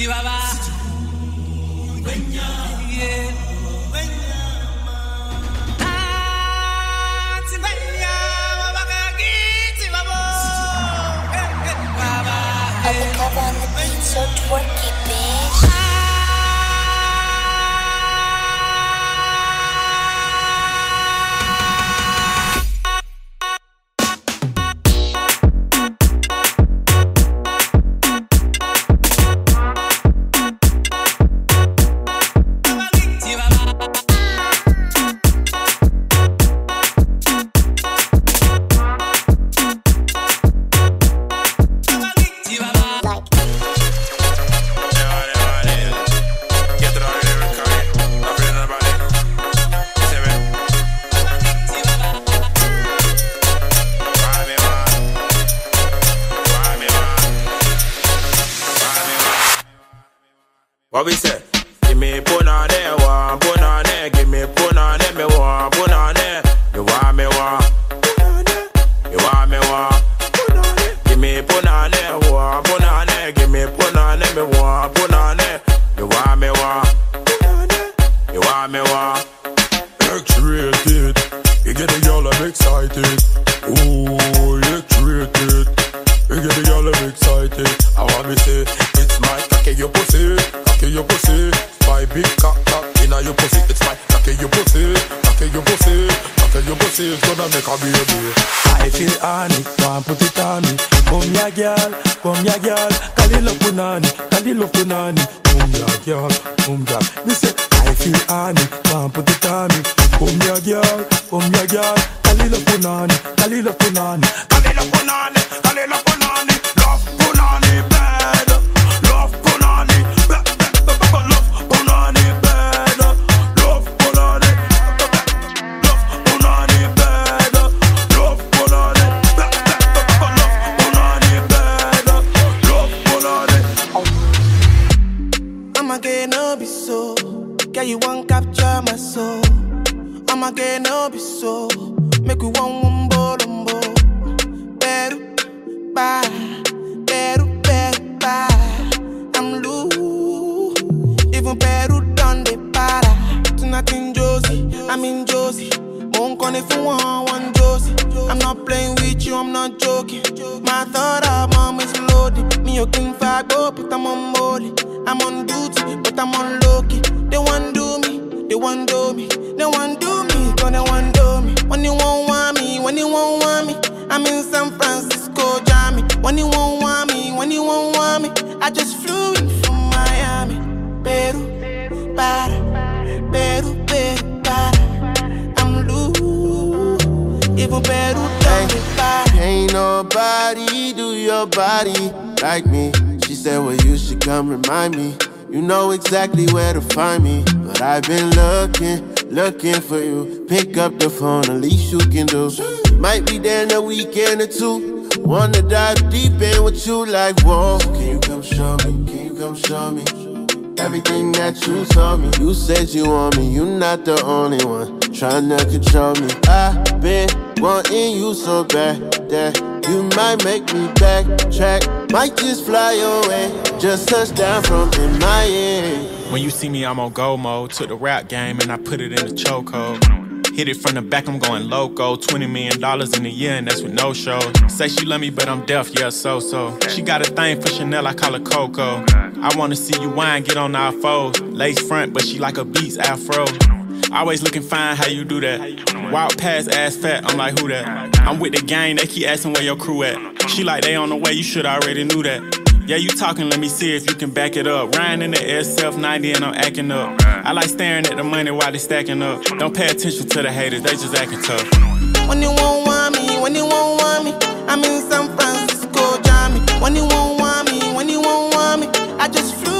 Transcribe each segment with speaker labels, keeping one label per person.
Speaker 1: Sibaba. Yeah. Come so twerky, bitch.
Speaker 2: Wanna dive deep in what you like, whoa. Can you come show me? Can you come show me? Everything that you told me. You said you want me, you are not the only one trying to control me. i have been wanting you so bad that you might make me backtrack. Might just fly away, just touch down from in my end.
Speaker 3: When you see me, I'm on go mode. Took the rap game and I put it in the chokehold. Hit it from the back, I'm going loco. 20 million dollars in a year, and that's with no show. Say she love me, but I'm deaf, yeah, so so. She got a thing for Chanel, I call her Coco. I wanna see you wine, get on our foes. Lace front, but she like a beast afro. Always looking fine, how you do that? Wild pass, ass fat, I'm like, who that? I'm with the gang, they keep asking where your crew at. She like, they on the way, you should already knew that. Yeah, you talking, let me see if you can back it up. Ryan in the SF90 and I'm acting up. I like staring at the money while they stacking up. Don't pay attention to the haters, they just acting tough.
Speaker 4: When you won't want me, when you won't want me, I'm in San Francisco, Johnny. When you won't want me, when you won't want me, I just flew.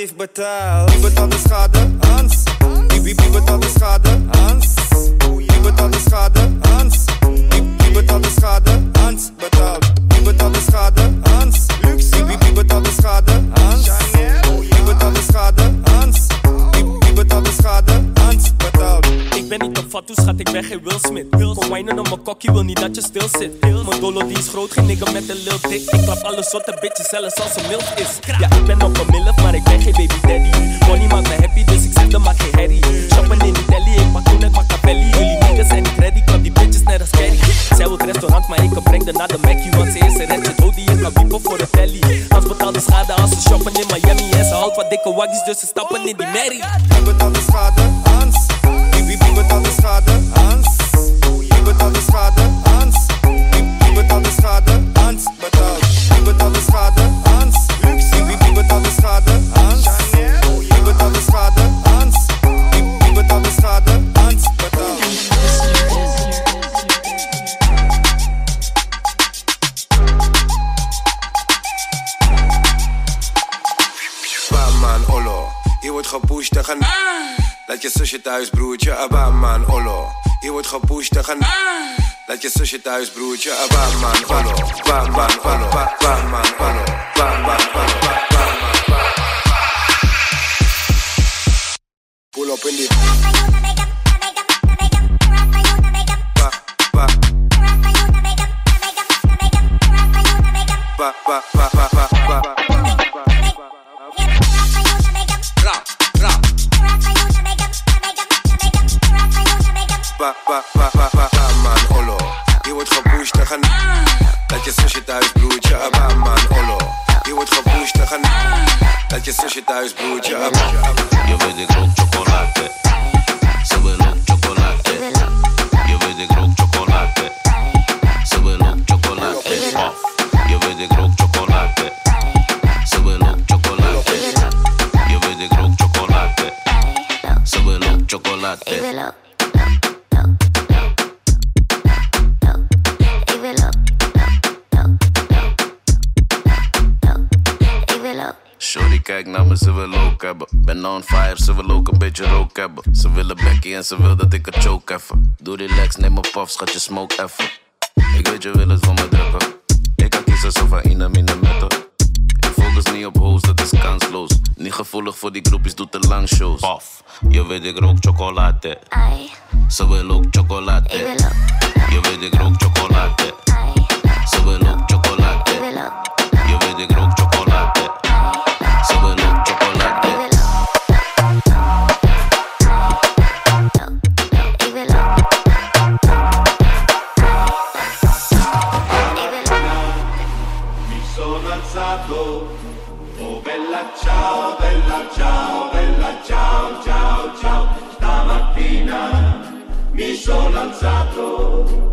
Speaker 5: heeft betaald. Wie betaalt de schade? Hans. Wie, wie, wie betaalt de schade? Hans. Wie betaalt de schade? Hans. Wie, wie betaalt de schade? Hans betaalt. Wie betaalt de schade? Hans. Luxe. Wie, wie betaalt de schade? Hans. Wie betaalt de schade? Hans. Wie betaalt
Speaker 6: de
Speaker 5: schade? Hans betaalt.
Speaker 6: Ik ben niet op fatu, schat, ik ben geen Will Smith. Kom wijnen om mijn kokkie, wil niet dat je stil zit die is groot, geen nigga met een lil dick. Ik klap alle soorten bitches, zelfs als ze milf is Ja, ik ben op van milf, maar ik ben geen baby daddy Money maakt me happy, dus ik zeg dan maar geen herrie Shoppen in Italië, ik pak toen, met maak Jullie niggas zijn niet ready, klap die bitches net als scary. Zij wil het restaurant, maar ik breng de naar de Mackie Want ze is een ratchet, dood, die ik kan wiepen voor de telly Als betaalde de schade als ze shoppen in Miami En ze houdt wat dikke waggies, dus ze stappen in die merrie
Speaker 7: thuis, broertje, man, olo. Je wordt gepusht en gaan... Laat je zusje thuis, broertje, man, olo. Baman, olo, baman, olo, baman, olo, baman, Pull up in the...
Speaker 8: ze wil dat ik het choke even. Doe relax, neem een puffs, schat je smoke even. Ik weet je wil het van me drukken. Ik kan kiezen zo van in de metal. Ik focus niet op hoes, dat is kansloos. Niet gevoelig voor die groepjes, doet de lang shows. Puff, je weet ik rook chocolade. Ai. Ze wil ook chocolade. Je weet ik rook chocolade. Ai. Ze wil ook Santo.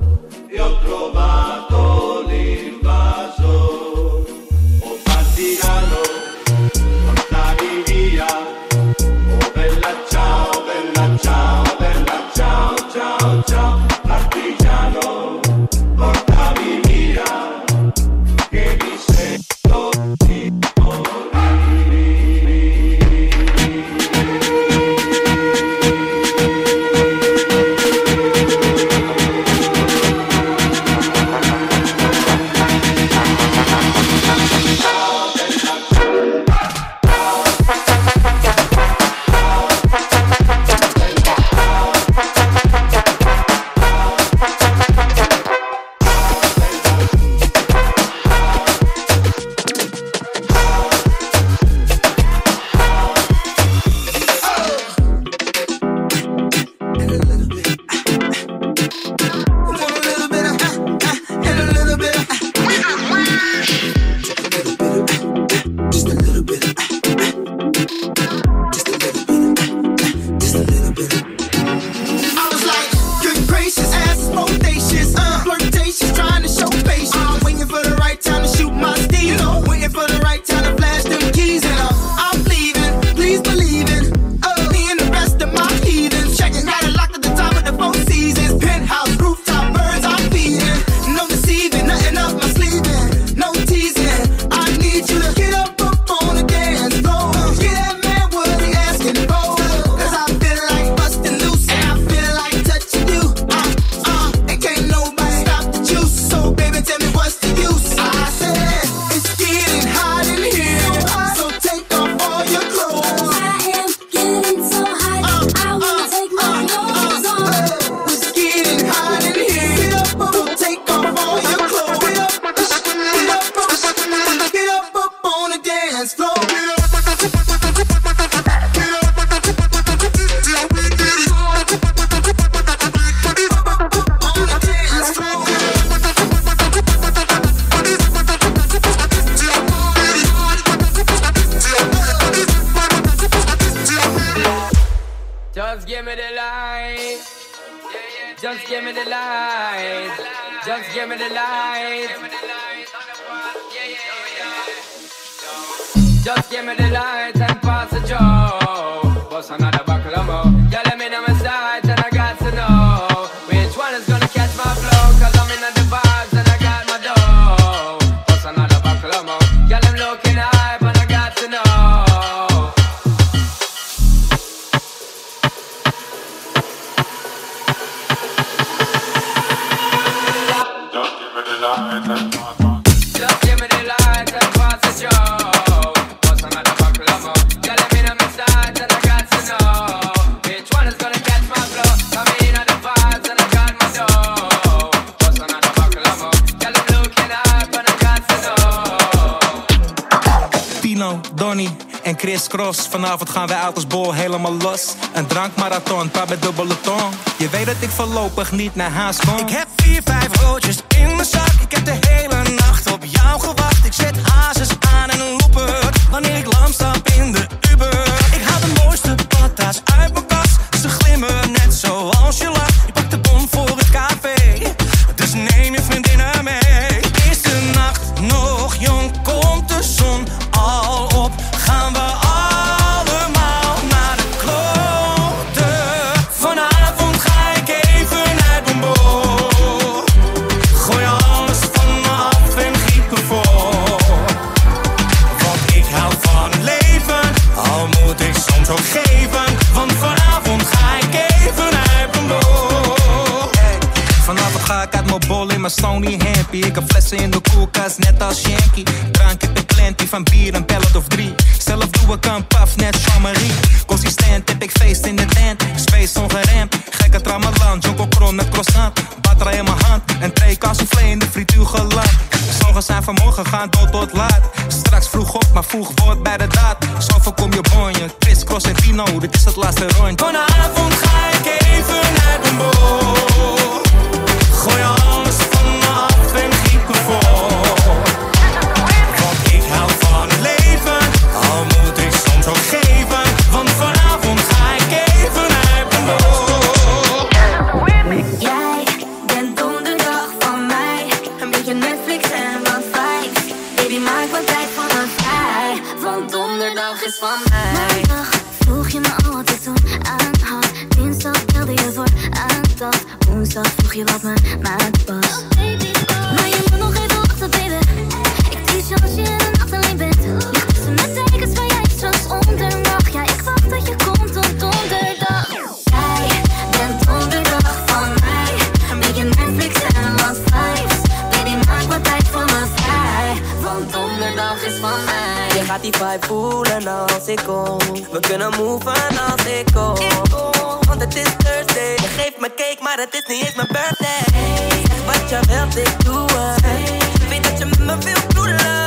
Speaker 9: Vanavond gaan wij uit als bol helemaal los. Een drankmarathon, paar met dubbele tong. Je weet dat ik voorlopig niet naar haast kom.
Speaker 10: Ik heb vier, vijf roodjes in mijn zak. Ik heb de
Speaker 11: Sony happy, Ik heb flessen in de koelkast, net als Shanky. Drank ik ik plenty van bier, een pellet of drie. Zelf doe ik een paf, net Jean-Marie. Consistent heb ik feest in de tent. Space ongeremd, gekke tramalan. Jonko kron met croissant. Batra in mijn hand, en twee soufflé in de frituur geland. Sommigen zijn vanmorgen gaan dood tot laat. Straks vroeg op, maar vroeg wordt bij de daad. Zo voorkom je bonje, Chris, Cross en Pino. Dit is het laatste rondje.
Speaker 10: Vanavond ga ik even naar de mol. Gooi
Speaker 12: zat Woensdag vroeg je wat me maakt pas. oh, Maar je moet nog even wachten baby Ik zie je als je in de nacht alleen bent Ligt tussen mijn tekens waar jij straks onder mag Ja ik wacht dat je komt op donderdag Jij
Speaker 13: bent donderdag van mij Met je Netflix en wat vibes Baby maak wat tijd voor me vrij Want donderdag is van mij Je gaat die vibe voelen als ik kom
Speaker 12: We kunnen move als ik kom want het is Thursday. Je geeft me cake, maar het is niet eens mijn birthday. wat je wilt, ik doe het. weet dat je me wilt voelen.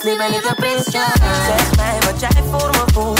Speaker 12: als die ben ik een prinsje. Zeg mij me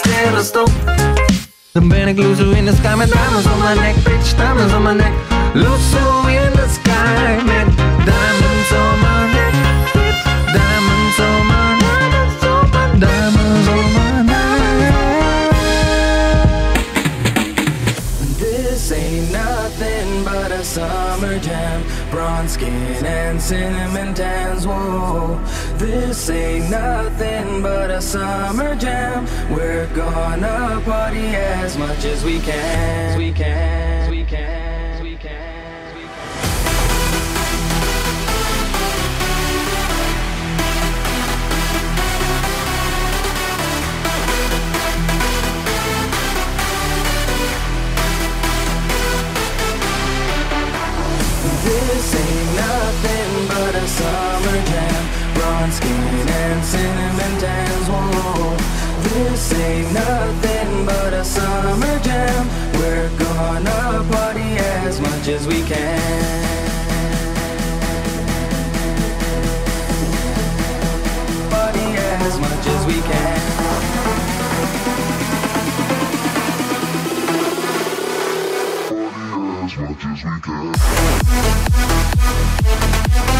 Speaker 14: diamonds staring at The Dan ben ik loser in the sky met diamonds on my neck, bitch, diamonds on my neck. Loser in the sky met diamonds on my neck, bitch, diamonds on my neck, diamonds on my neck.
Speaker 15: This ain't nothing but a summer jam, bronze skin and cinnamon tans, whoa. This ain't nothing but a summer jam. We're gonna party as much as we can. We can. We can. This ain't nothing but a summer jam on skin and cinnamon tans won't This ain't nothing but a summer jam We're gonna party as much as we can Party as much as we can as much as we can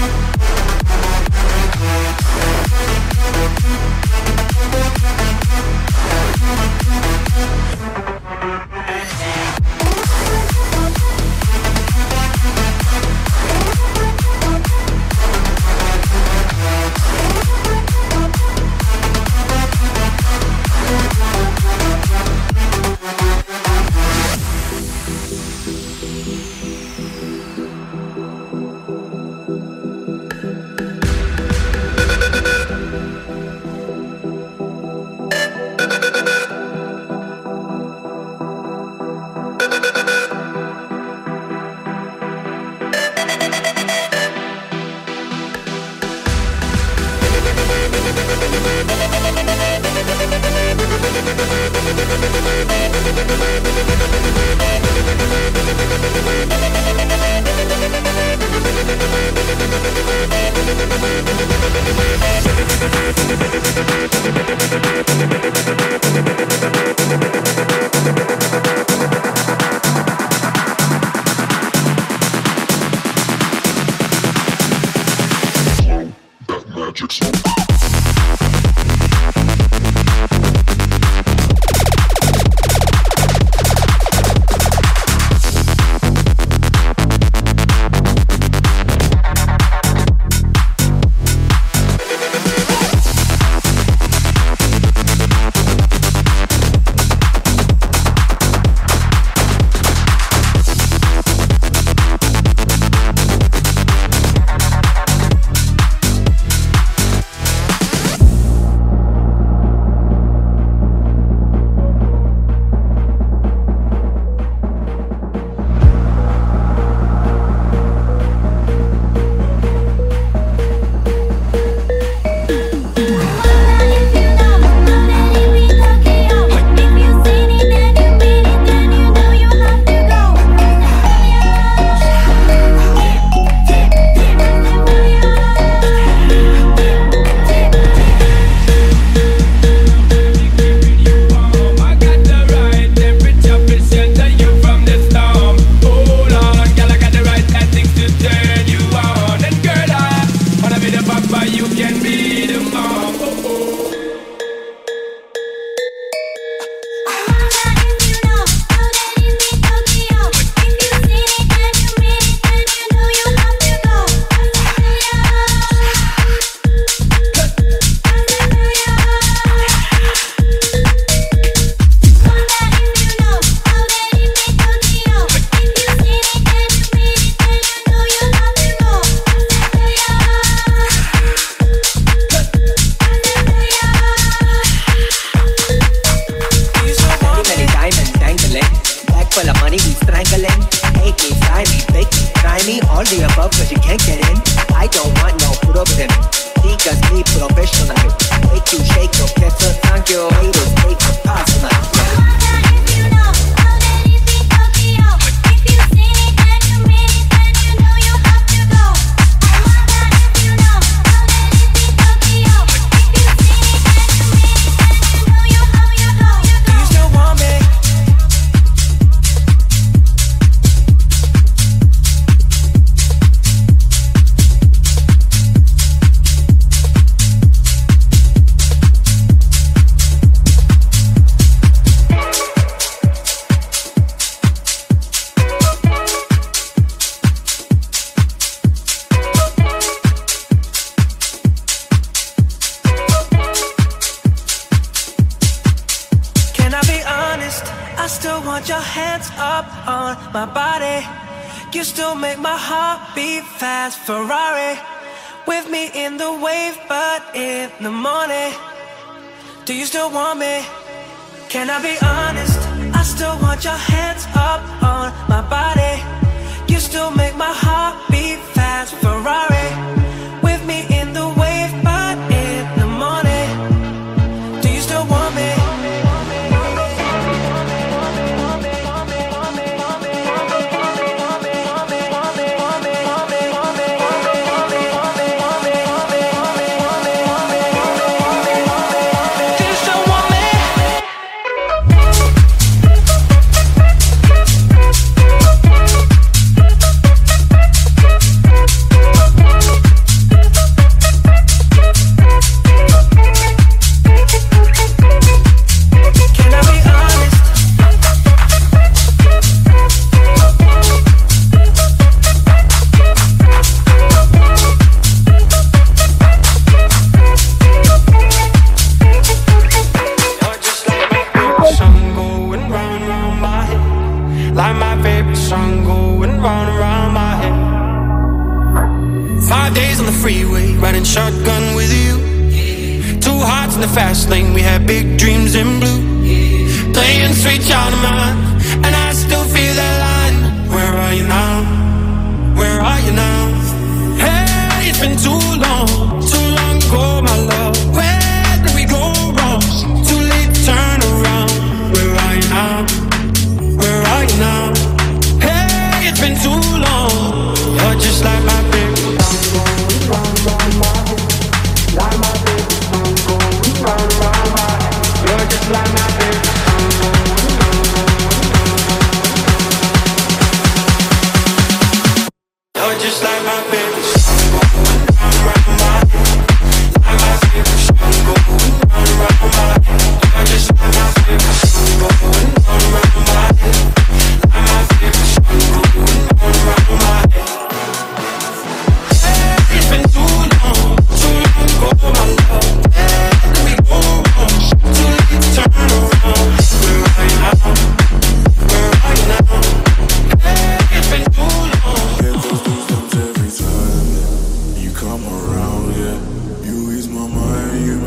Speaker 15: Thank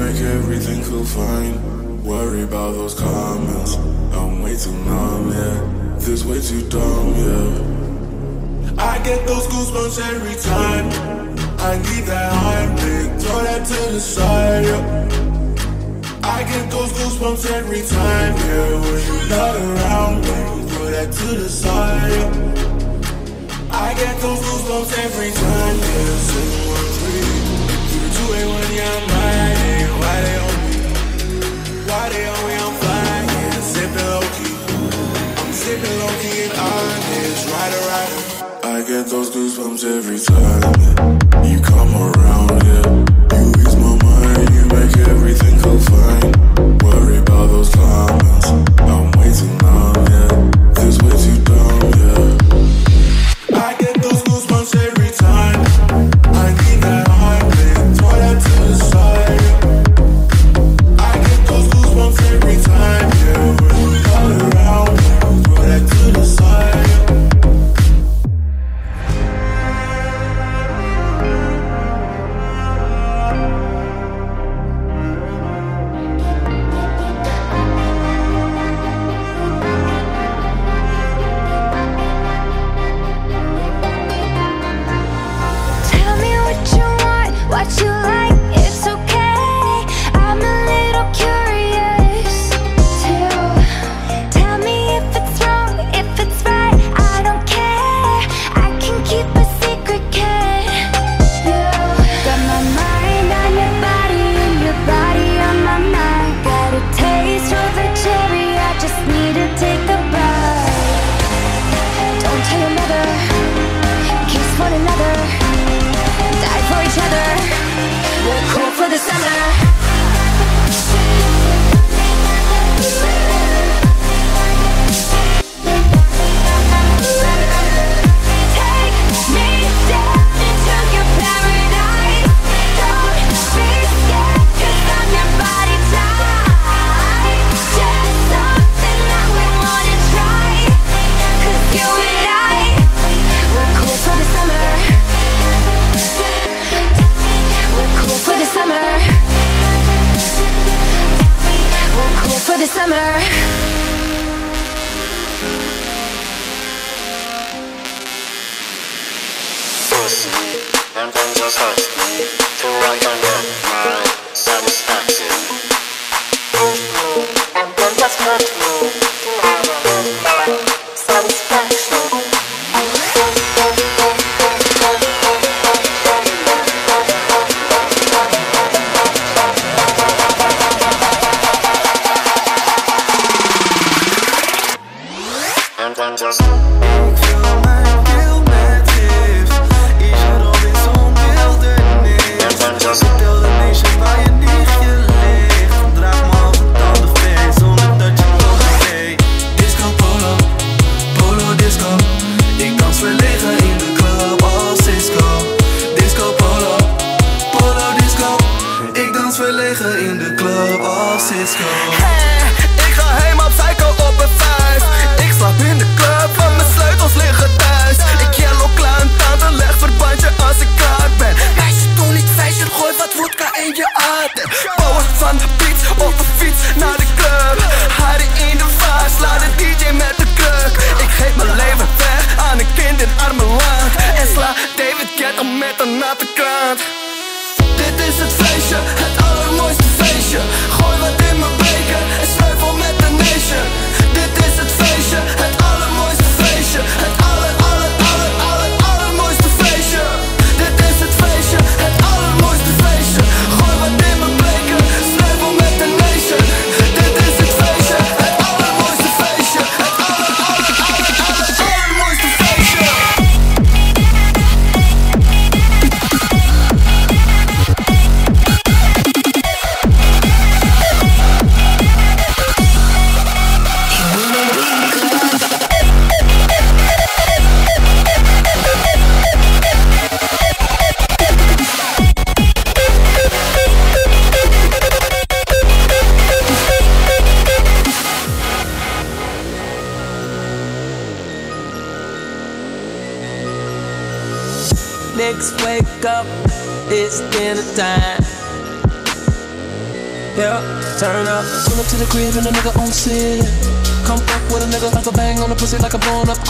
Speaker 16: make everything feel fine. Worry about those comments. I'm way too numb, yeah. This way too dumb, yeah. I get those goosebumps every time. I need that high throw that to the side, yeah. I get those goosebumps every time, yeah. When you're not around, me, throw that to the side, yeah. I get those goosebumps every time, yeah. 713, 3281, yeah, I'm right. rider, rider. I get those goosebumps every time you come around. Yeah. You ease my mind, you make everything go fine. Worry about those comments, I'm waiting on.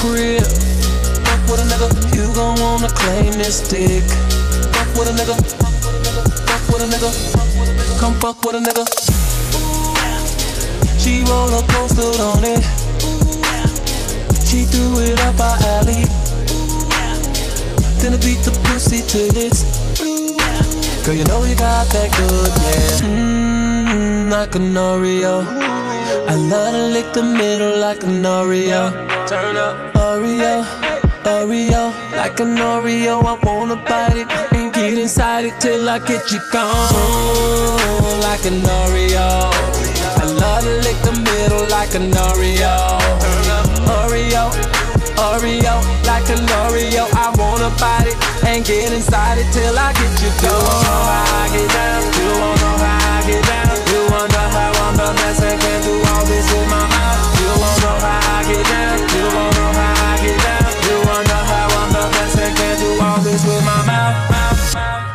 Speaker 17: crib. Fuck with a nigga, you gon' wanna claim this dick. Fuck with a nigga, fuck with a nigga, come fuck with a nigga. She roller coaster on it. She threw it up our alley. Then I beat the pussy to this. Girl, you know you got that good, yeah. Mmm, like an Oreo. I love to lick the middle like an Oreo. Turn up. Oreo, Oreo, like an Oreo. I wanna bite it and get inside it till I get you gone. Ooh, like an Oreo, I love to lick the middle like an Oreo. Oreo, Oreo, like an Oreo. I wanna bite it and get inside it till I get you gone.
Speaker 18: You
Speaker 17: wanna
Speaker 18: know how I get down? You wanna know how I get down?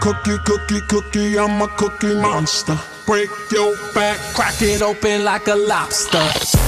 Speaker 19: Cookie, cookie, cookie, I'm a cookie monster. Break your back, crack it open like a lobster.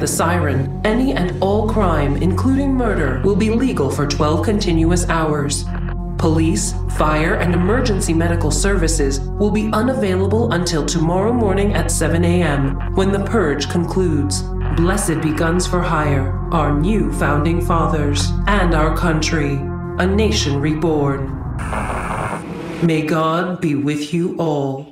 Speaker 20: the siren, any and all crime, including murder, will be legal for 12 continuous hours. Police, fire, and emergency medical services will be unavailable until tomorrow morning at 7 a.m., when the purge concludes. Blessed be Guns for Hire, our new founding fathers, and our country, a nation reborn. May God be with you all.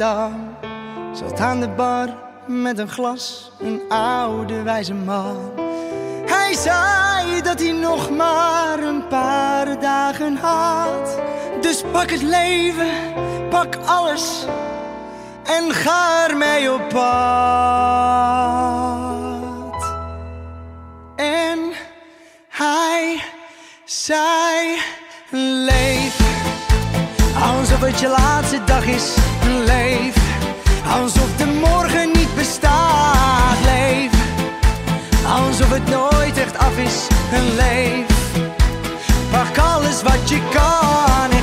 Speaker 21: Zat aan de bar met een glas, een oude wijze man. Hij zei dat hij nog maar een paar dagen had. Dus pak het leven, pak alles en ga ermee op pad. het je laatste dag is. Leef, alsof de morgen niet bestaat. Leef, alsof het nooit echt af is. Leef, pak alles wat je kan.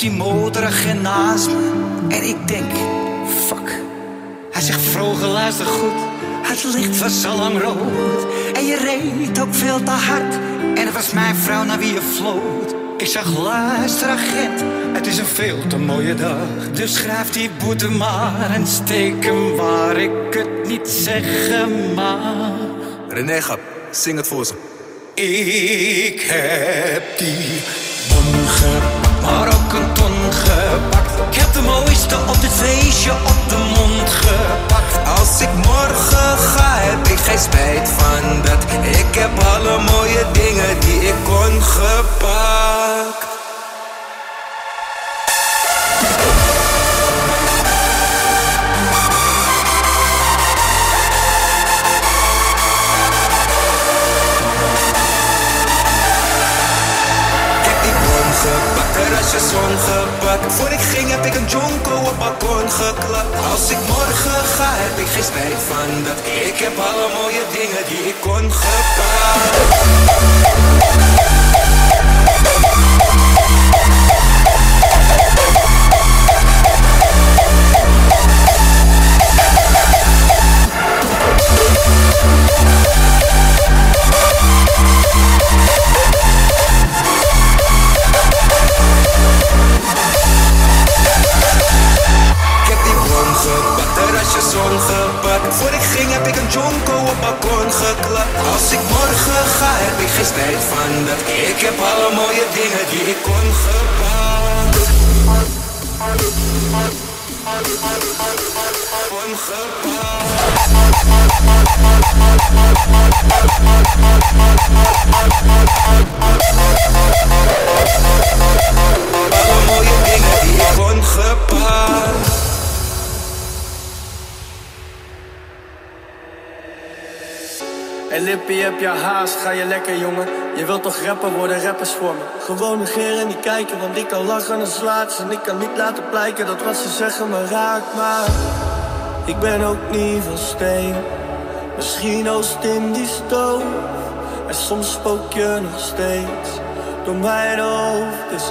Speaker 22: die motoragent naast me en ik denk, fuck. Hij zegt vroeger luister goed, het licht was al lang rood. En je reed ook veel te hard en het was mijn vrouw naar wie je floot. Ik zag luister agent, het is een veel te mooie dag. Dus schrijf die boete maar en steek hem waar ik het niet zeggen mag.
Speaker 23: René Gap, zing het voor ze.
Speaker 22: Ik heb die gepakt. Ik heb de mooiste op dit feestje op de mond gepakt. Als ik morgen ga, heb ik geen spijt van dat. Ik heb alle mooie dingen die ik kon gepakt. Als ik morgen ga, heb ik geen spijt van dat. Ik heb alle mooie dingen die ik kon gedaan heb die won gepakt, zon gepakt. Voor ik ging heb ik een jonko op balkon geklapt. Als ik morgen ga heb ik geen spijt van dat. Ik heb alle mooie dingen die ik kon gepakt. Kon gepakt.
Speaker 24: Alle mooie dingen die ik kon gepakt. Je lippie, heb je haast, ga je lekker jongen Je wilt toch rapper worden, rappers voor me Gewoon negeren en niet kijken, want ik kan lachen als laatste En ik kan niet laten blijken dat wat ze zeggen me raakt Maar ik ben ook niet van steen Misschien oost in die stoof En soms spook je nog steeds door mijn hoofd Dus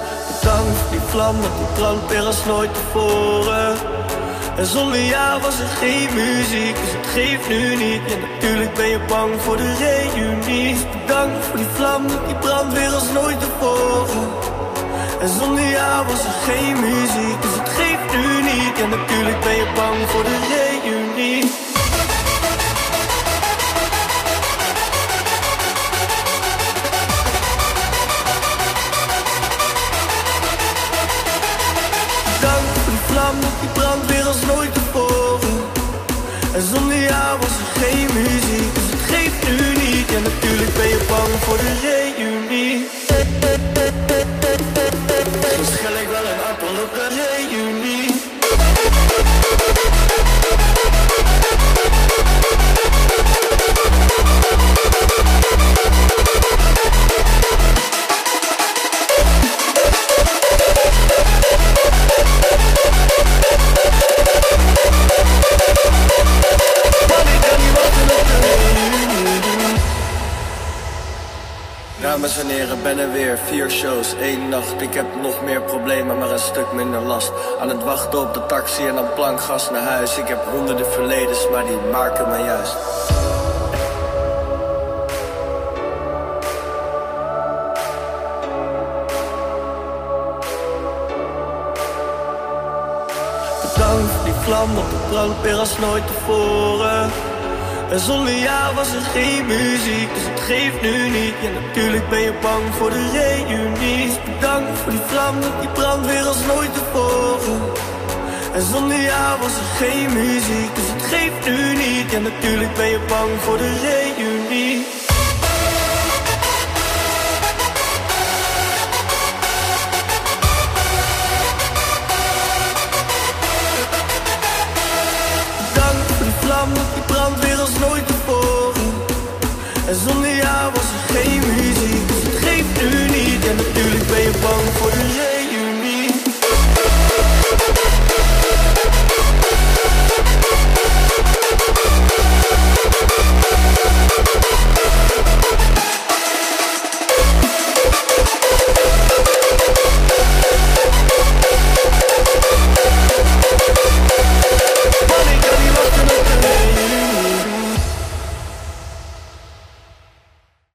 Speaker 24: bedankt voor die vlam, want die brandt weer als nooit tevoren en zonder jou was er geen muziek, dus het geeft nu niet. En natuurlijk ben je bang voor de reunie. Bedankt voor die vlam, die brandt weer als nooit tevoren. En zonder jou was er geen muziek, dus het geeft nu niet. En natuurlijk ben je bang voor de reunie. als nooit tevoren. En zonder jou was het
Speaker 25: ben er weer, vier shows, één nacht Ik heb nog meer problemen, maar een stuk minder last Aan het wachten op de taxi en dan plankgas naar huis Ik heb honderden verledens, maar die maken me juist
Speaker 24: Bedankt die vlam op de brand, weer als nooit tevoren en zonder jou was er geen muziek, dus het geeft nu niet. Ja, natuurlijk ben je bang voor de reunie. Dus bedankt voor die vlam, die brand weer als nooit tevoren. En zonder jou was er geen muziek, dus het geeft nu niet. Ja, natuurlijk ben je bang voor de reunie.